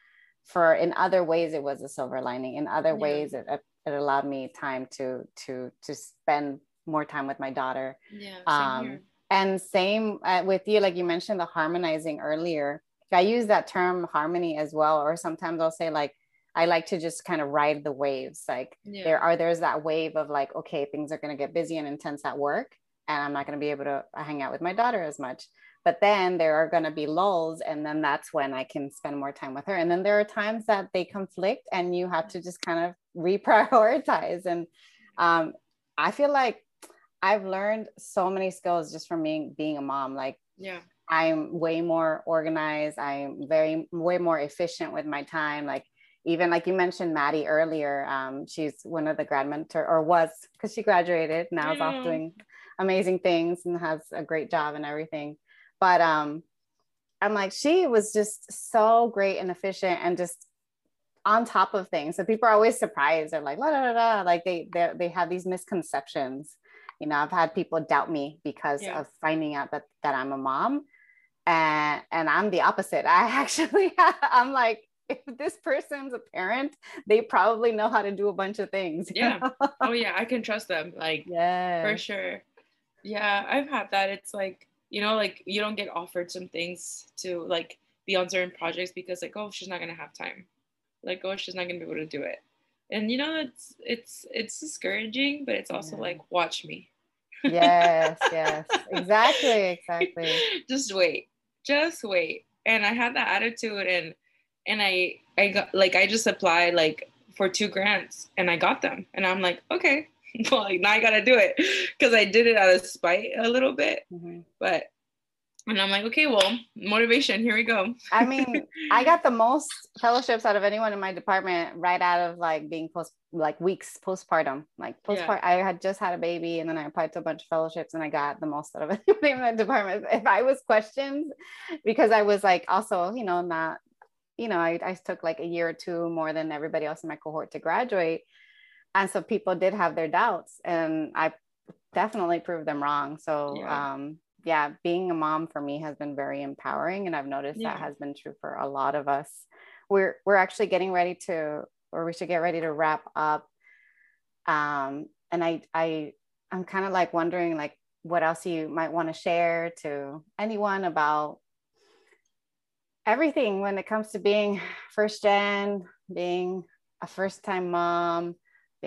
for in other ways it was a silver lining in other yeah. ways it, it allowed me time to to to spend more time with my daughter yeah um here. and same uh, with you like you mentioned the harmonizing earlier i use that term harmony as well or sometimes i'll say like I like to just kind of ride the waves. Like yeah. there are there's that wave of like, okay, things are gonna get busy and intense at work and I'm not going to be able to hang out with my daughter as much. But then there are going to be lulls, and then that's when I can spend more time with her. And then there are times that they conflict, and you have to just kind of reprioritize. And um, I feel like I've learned so many skills just from being being a mom. Like, yeah, I'm way more organized. I'm very way more efficient with my time. Like even like you mentioned Maddie earlier, um, she's one of the grad mentor or was because she graduated now is off doing amazing things and has a great job and everything. But um, I'm like, she was just so great and efficient and just on top of things. So people are always surprised. They're like, la, la, la, la. like they, they, they have these misconceptions. You know, I've had people doubt me because yeah. of finding out that, that I'm a mom and, and I'm the opposite. I <laughs> actually, I'm like, if this person's a parent, they probably know how to do a bunch of things. <laughs> Yeah. oh yeah. I can trust them. Like, yeah, for sure. Yeah, I've had that. It's like, you know, like you don't get offered some things to like be on certain projects because like, oh, she's not gonna have time. Like, oh, she's not gonna be able to do it. And you know, it's it's it's discouraging, but it's also yeah. like, watch me. yes, yes. <laughs> Exactly, exactly. <laughs> Just wait. Just wait. And I had that attitude and and I I got like I just applied like for two grants and I got them. And I'm like, okay, well, <laughs> like, now I gotta do it because I did it out of spite a little bit. Mm-hmm. But and I'm like, okay, well, motivation, here we go. I mean, <laughs> I got the most fellowships out of anyone in my department right out of like being post like weeks postpartum. Like postpartum, yeah. I had just had a baby and then I applied to a bunch of fellowships and I got the most out of <laughs> anyone in my department. If I was questioned, because I was like also, you know, not, you know, I, I took like a year or two more than everybody else in my cohort to graduate and so people did have their doubts and i definitely proved them wrong so yeah. um yeah being a mom for me has been very empowering and i've noticed yeah. that has been true for a lot of us we're we're actually getting ready to or we should get ready to wrap up um and i i i'm kind of like wondering like what else you might want to share to anyone about everything when it comes to being first gen, being a first time mom,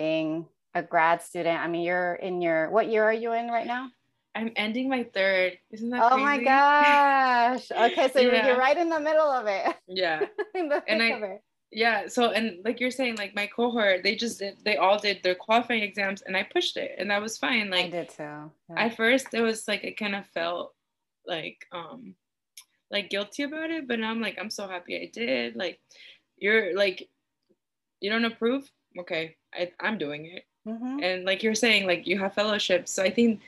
being a grad student. I mean, you're in your what year are you in right now? I'm ending my third. Isn't that oh crazy? my gosh. Okay, so Yeah. you're right in the middle of it. Yeah. <laughs> in the And I- of it. Yeah. So and like you're saying, like my cohort, they just did they all did their qualifying exams and I pushed it and that was fine. Like I did too. Yeah. at first it was like I kind of felt like um like guilty about it, but now I'm like, I'm so happy I did. Like you're like you don't approve? Okay, I, I'm doing it. Mhm. and like you're saying like you have fellowships so i think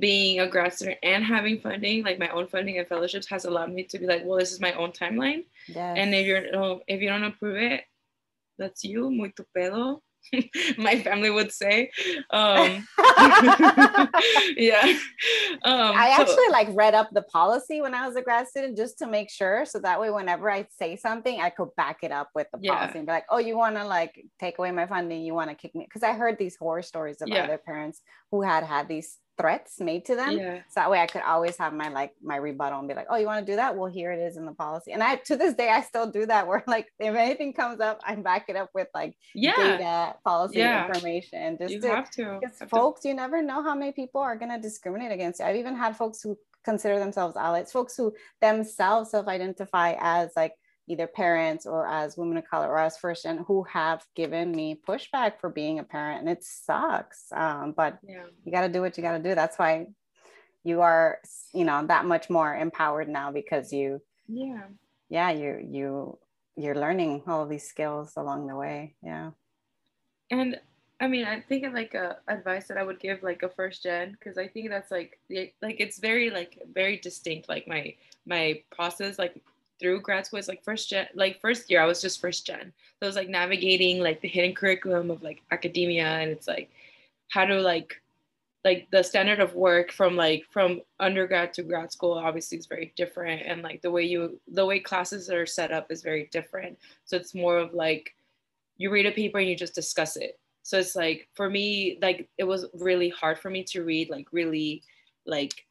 being a grad student and having funding like my own funding and fellowships has allowed me to be like well this is my own timeline Yes. and if you're if you don't approve it that's you muy tu pedo <laughs> my family would say um <laughs> <laughs> yeah um I so- actually like read up the policy when I was a grad student just to make sure. So that way, whenever I say something, I could back it up with the Yeah. policy and be like, oh, you want to like take away my funding? You want to kick me? Because I heard these horror stories of Yeah. other parents who had had these threats made to them. yeah So that way I could always have my like my rebuttal and be like, oh, you want to do that? Well, here it is in the policy. And I to this day I still do that where <laughs> like if anything comes up, I back it up with like yeah data, policy Yeah. information. Just you to have to because Have to- folks, you never know how many people are going to discriminate against you. I've even had folks who consider themselves allies, folks who themselves self identify as like either parents or as women of color or as first gen who have given me pushback for being a parent. And it sucks. Um, but yeah you got to do what you got to do. That's why you are, you know, that much more empowered now because you, yeah yeah, you, you, you're learning all of these skills along the way. Yeah. and i mean i think of like a advice that i would give like a first gen because i think that's like like it's very like very distinct like my my process like through grad school is like first gen like first year i was just first gen. So it was like navigating like the hidden curriculum of like academia and it's like how to like like the standard of work from like from undergrad to grad school obviously is very different and like the way you the way classes are set up is very different. So it's more of like you read a paper and you just discuss it. So it's like for me like it was really hard for me to read like really like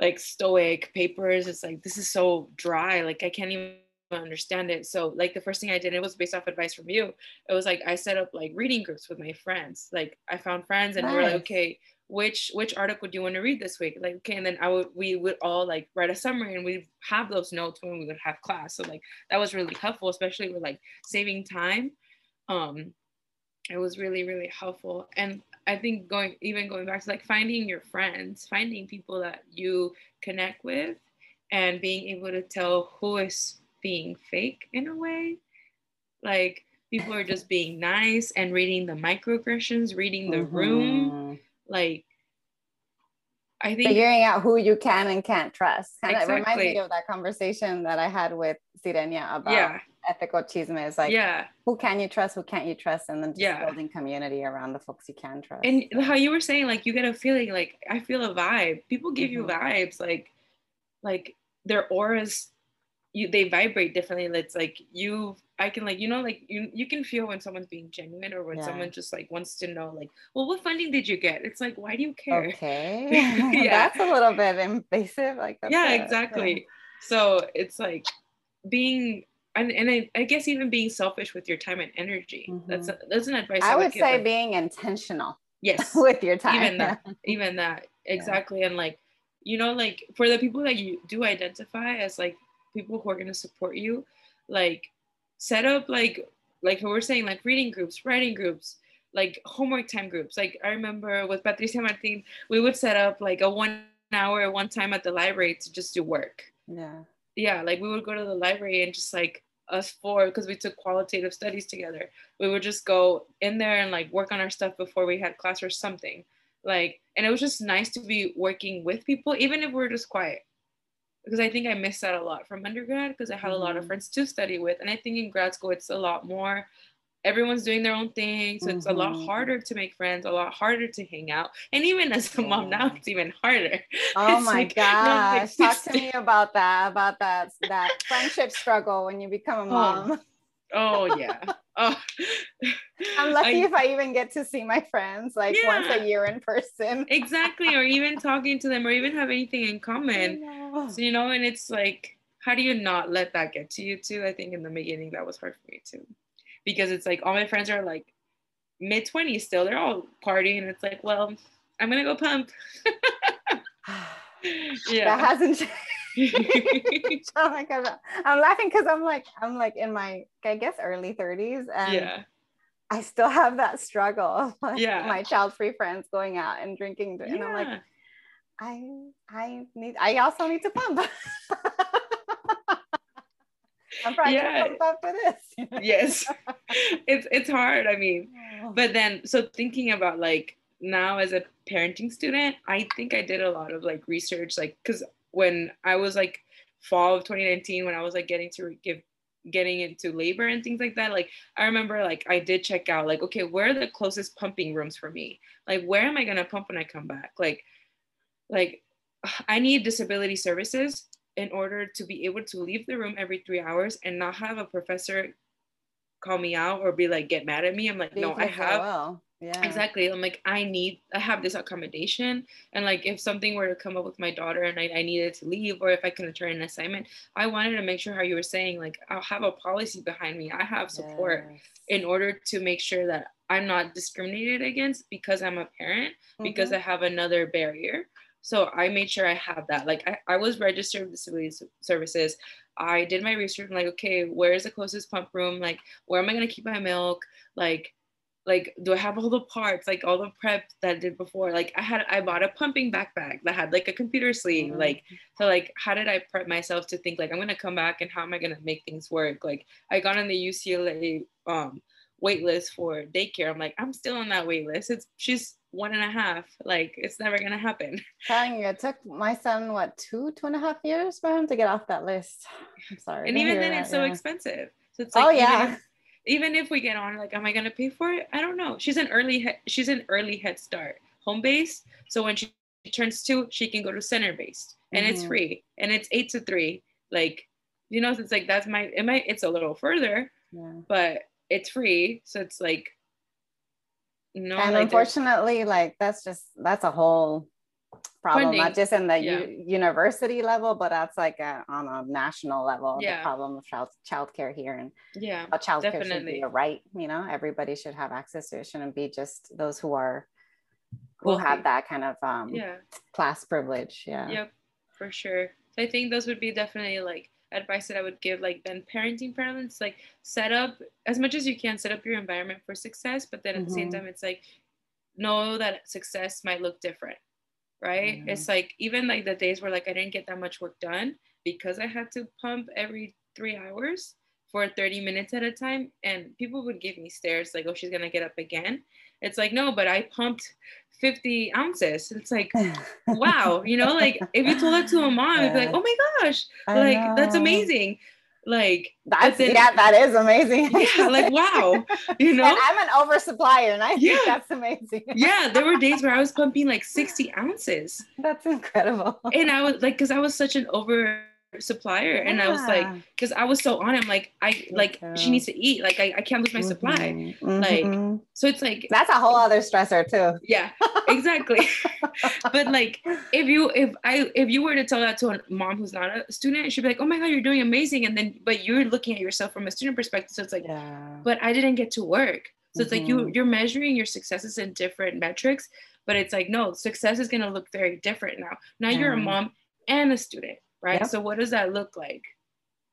like stoic papers it's like this is so dry like i can't even understand it. So like the first thing i did it was based off advice from you it was like i set up like reading groups with my friends like i found friends and we were like okay which which article do you want to read this week? Like okay and then i would we would all like write a summary and we'd have those notes when we would have class. So like that was really helpful especially with like saving time. Um it was really really helpful. And i think going even going back to like finding your friends finding people that you connect with and being able to tell who is being fake in a way like people are just being nice and reading the microaggressions reading the room Mhm. like i think figuring out who you can and can't trust. Kind of reminds me of that conversation that I had with Sirenia about yeah ethical chisme. It's like, yeah who can you trust, who can't you trust, and then just Yeah. building community around the folks you can trust. and how you were saying like you get a feeling like i feel a vibe people give you Mhm. vibes like like their auras you they vibrate differently it's like you i can like you know like you you can feel when someone's being genuine or when Yeah. someone just like wants to know like well what funding did you get it's like why do you care okay, <laughs> <laughs> Yeah. that's a little bit invasive. Like, that's yeah a- exactly so it's like being and, and I, I guess even being selfish with your time and energy mm-hmm. that's a, that's an advice I would give, say like, being intentional yes <laughs> with your time. even that even that exactly and like you know like for the people that you do identify as like people who are going to support you like set up like like we were saying like reading groups writing groups like homework time groups. Like i remember with patricia martin we would set up like a one hour one time at the library to just do work. Yeah. yeah like we would go to the library and just like us four because we took qualitative studies together we would just go in there and like work on our stuff before we had class or something. Like and it was just nice to be working with people even if we're just quiet because i think i missed that a lot from undergrad because i had a lot of Mhm. friends to study with and i think in grad school it's a lot more everyone's doing their own thing so it's a lot Mhm. harder to make friends a lot harder to hang out and even as a mom now it's even harder <laughs> Oh It's my like gosh. Talk to me about that, about that, that friendship struggle when you become a mom. Oh Oh, yeah. <laughs> Oh. I'm lucky I- if I even get to see my friends like once a year in person. exactly, or even talking to them, or even have anything in common. Know. So, you know, and it's like how do you not let that get to you too? I think in the beginning that was hard for me too. Because it's like all my friends are like mid 20s still. They're all partying. and It's like, well, I'm gonna go pump. <laughs> <sighs> yeah. That hasn't <laughs> changed. Oh my god. I'm laughing because I'm like, I'm like in my I guess early 30s. And yeah. I still have that struggle like yeah. my child-free friends going out and drinking. And yeah. I'm like, I I need I also need to pump. <laughs> I'm probably yeah. gonna pump up for this. yes. <laughs> It's it's hard. I mean, oh. but then so thinking about like now as a parenting student, I think I did a lot of like research, like because when I was like fall of 2019, when I was like getting to give getting into labor and things like that like i remember like i did check out like okay where are the closest pumping rooms for me? Like where am i going to pump when i come back? Like like i need disability services in order to be able to leave the room every three hours and not have a professor call me out or be like get mad at me. I'm like no i have well. Yeah. Exactly. I'm like, I need, I have this accommodation. And like, if something were to come up with my daughter and I, I needed to leave, or if I couldn't turn an assignment, I wanted to make sure how you were saying, like, I'll have a policy behind me. I have support yes. in order to make sure that I'm not discriminated against because I'm a parent, mm-hmm. because I have another barrier. So I made sure I have that. Like, I, I was registered with disability services. I did my research. I'm like, okay, where's the closest pump room? Like, where am I going to keep my milk? Like, like do i have all the parts like all the prep that I did before? Like i had i bought a pumping backpack that had like a computer sleeve mm-hmm. like so like how did i prep myself to think like i'm gonna come back and how am i gonna make things work? Like i got on the ucla um wait list for daycare. I'm like i'm still on that wait list it's she's one and a half. Like it's never gonna happen. <laughs> Telling you it took my son what two two and a half years for him to get off that list? I'm sorry and even then that, it's yeah. so expensive. So it's like oh yeah even if we get on like am i going to pay for it? I don't know. She's an early he- she's an early head start. Home base so when she turns two she can go to center based and mm-hmm. it's free. And it's eight to three. Like you know it's like that's my it might it's a little further yeah. but it's free. So it's like no and like unfortunately like that's just that's a whole problem, Funding. not just in the yeah. u- university level, but that's like a, on a national level. Yeah. The problem of child childcare here, and yeah, child care should be a right. You know, everybody should have access to it. Shouldn't be just those who are who Wealthy. have that kind of um, yeah class privilege. Yeah. Yep, for sure. So I think those would be definitely like advice that I would give like then parenting parents like set up as much as you can set up your environment for success but then at mm-hmm. the same mm-hmm. time it's like know that success might look different right? Mm-hmm. It's like even like the days where like I didn't get that much work done because I had to pump every three hours for 30 minutes at a time and people would give me stares like oh she's gonna get up again it's like no but i pumped 50 ounces it's like <laughs> wow you know like if you told that to a mom yeah. it'd be like oh my gosh I like know. that's amazing like that's then, yeah, that is amazing. <laughs> yeah, like wow, <laughs> you know. And I'm an oversupplier, and I yeah. think that's amazing. yeah, there were days where I was pumping like <laughs> 60 ounces. That's incredible. And I was like, because I was such an over supplier yeah. and i was like because i was so on him like i like she needs to eat like i, I can't lose my mm-hmm. supply mm-hmm. like so it's like that's a whole other stressor too yeah exactly <laughs> but like if you if i if you were to tell that to a mom who's not a student she'd be like oh my god you're doing amazing and then but you're looking at yourself from a student perspective so it's like yeah. but i didn't get to work so mm-hmm. it's like you mm-hmm. you're measuring your successes in different metrics but it's like no success is going to look very different now now yeah. you're a mom and a student right? Yep. So what does that look like?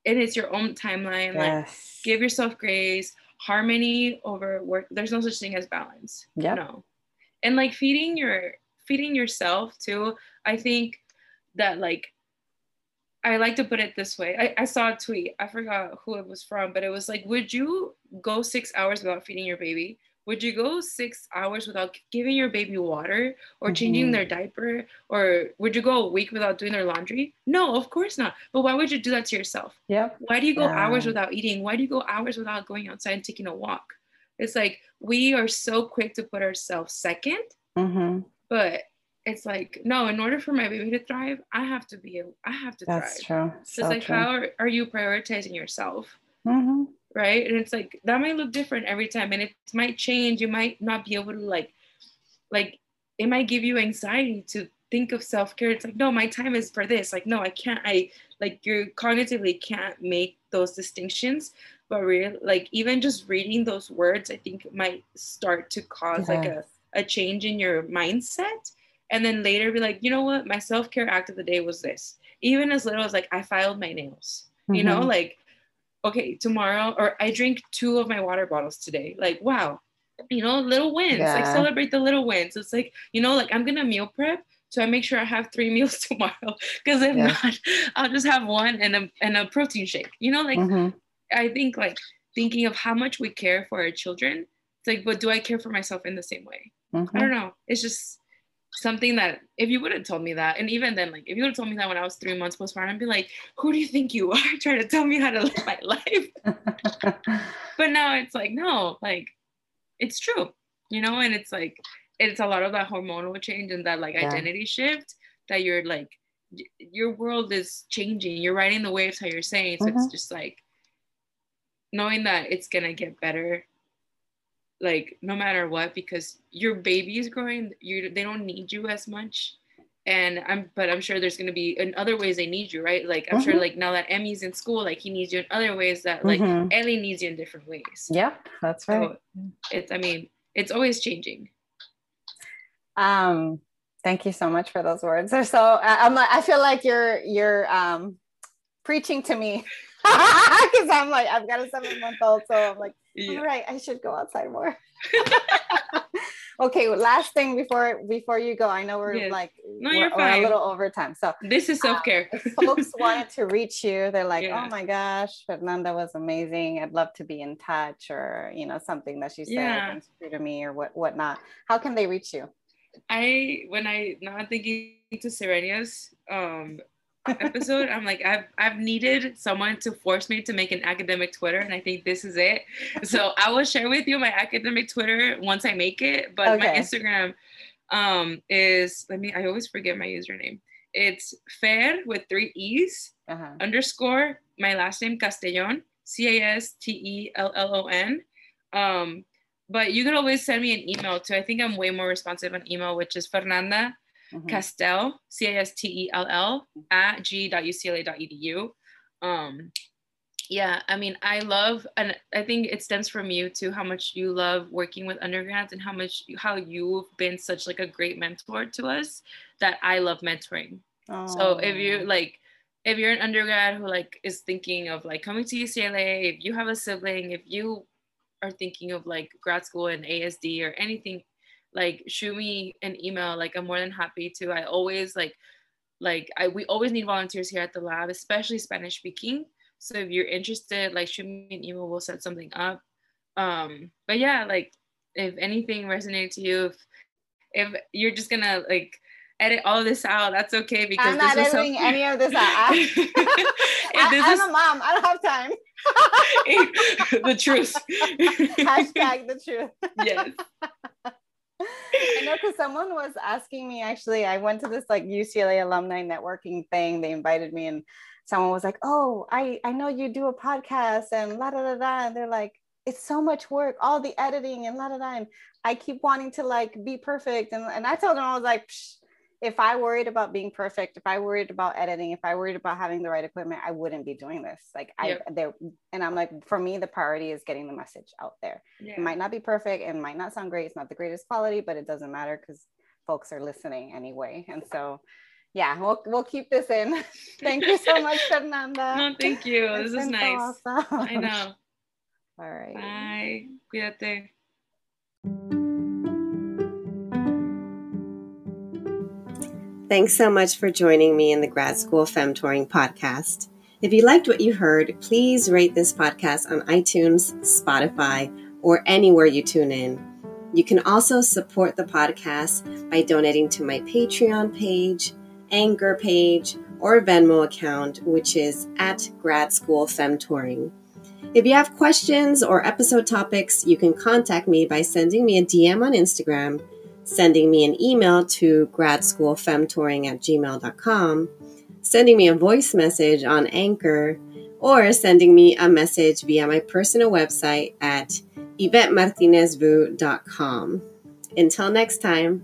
It is your own timeline. Yes. Like give yourself grace, harmony over work. There's no such thing as balance. Yeah. No. And like feeding your feeding yourself too. I think that like I like to put it this way. I, I saw a tweet. I forgot who it was from, but it was like, would you go six hours without feeding your baby? Would you go six hours without giving your baby water or changing mm-hmm. their diaper? Or would you go a week without doing their laundry? No of course not. But why would you do that to yourself? Yeah why do you go yeah. hours without eating? Why do you go hours without going outside and taking a walk? It's like we are so quick to put ourselves 2nd mm-hmm. but it's like no in order for my baby to thrive i have to be i have to thrive. that's thrive. true. So it's like true. how are, are you prioritizing yourself? Mm-hmm right? And it's like that might look different every time and it might change. You might not be able to like like it might give you anxiety to think of self-care. It's like no my time is for this. Like no i can't i like you cognitively can't make those distinctions but real like even just reading those words i think might start to cause like a, a change in your mindset and then later be like you know what? My self-care act of the day was this. Even as little as like i filed my nails mm-hmm. you know? Mm-hmm. like okay tomorrow or i drink two of my water bottles today like wow you know little wins yeah. like celebrate the little wins it's like you know like i'm gonna meal prep so I make sure I have three <laughs> meals tomorrow because if yeah. not, I'll just have one and a and a protein shake. You know, like mm-hmm. I think like thinking of how much we care for our children. It's like, but do I care for myself in the same way? Mm-hmm. I don't know. It's just something that if you would have told me that, and even then, like if you would have told me that when I was three months postpartum, I'd be like, who do you think you <laughs> are trying to tell me how to live my <laughs> life? <laughs> but now it's like, no, like it's true, you know, and it's like it's a lot of that hormonal change and that like yeah. identity shift that you're like your world is changing. You're riding the waves how you're saying. So mm-hmm. it's just like knowing that it's gonna get better like no matter what because your baby is growing you they don't need you as much. And i'm but i'm sure there's going to be in other ways they need you right? Like i'm mm-hmm. sure like now that emmy's in school like he needs you in other ways that like mm-hmm. ellie needs you in different ways. Yeah that's right. so it's i mean it's always changing. Um thank you so much for those words. They're so i'm like i feel like you're you're um preaching to me. <laughs> Because I'm like, I've got a seven month old, so I'm like, yeah. right I should go outside more. <laughs> okay, last thing before before you go, I know we're yes. like no, we're, we're, a little over time. So this is self care. Um, folks <laughs> wanted to reach you. They're like, yeah. oh my gosh, Fernanda was amazing. I'd love to be in touch, or you know, something that she said yeah. to me, or what whatnot. How can they reach you? I when I not thinking to Serenias, um, episode, I'm like, I've I've needed someone to force me to make an academic Twitter, and I think this is it. So I will share with you my academic Twitter once I make it. But okay. my Instagram um is let me I always forget my username. It's Fair with three E's uh-huh. underscore my last name Castellon, C-A-S-T-E-L-L-O-N. Um, but you can always send me an email too. I think I'm way more responsive on email, which is Fernanda mm-hmm. Castell, C A S T E L L, at g.ucla.edu. Um, yeah, I mean, I love, and I think it stems from you too, how much you love working with undergrads and how much, how you've been such like a great mentor to us that I love mentoring. Oh. So if you like, if you're an undergrad who like is thinking of like coming to UCLA, if you have a sibling, if you are thinking of like grad school and ASD or anything like shoot me an email like i'm more than happy to. I always like like i we always need volunteers here at the lab especially spanish speaking. So if you're interested like shoot me an email we'll set something up. Um but yeah like if anything resonated to you if if you're just gonna like edit all of this out that's okay because i'm not editing so- any of this out. <laughs> I, am is- a mom. I don't have time. <laughs> The truth. <laughs> Hashtag the truth. Yes I know because someone was asking me actually. I went to this like UCLA alumni networking thing. They invited me, and someone was like, "Oh, I I know you do a podcast and la da da da." And they're like, "It's so much work, all the editing and la da da." And I keep wanting to like be perfect, and and I told them I was like, Psh, if I worried about being perfect, if I worried about editing, if I worried about having the right equipment, I wouldn't be doing this. Like I there and I'm like, for me, the priority is getting the message out there. Yeah. It might not be perfect and might not sound great. It's not the greatest quality, but it doesn't matter because folks are listening anyway. And so yeah, we'll we'll keep this in. <laughs> thank you so much, <laughs> Fernanda. No, thank you. this is nice. So awesome. I know. <laughs> All right. Bye. Cuídate. Thanks so much for joining me in the Grad School Femtoring podcast. If you liked what you heard, please rate this podcast on iTunes, Spotify, or anywhere you tune in. You can also support the podcast by donating to my Patreon page, Anchor page, or Venmo account, which is at Grad School Femtoring. If you have questions or episode topics, you can contact me by sending me a DM on Instagram sending me an email to gradschoolfemtoring at gmail.com, sending me a voice message on Anchor, or sending me a message via my personal website at yvettemartinezvu.com. Until next time.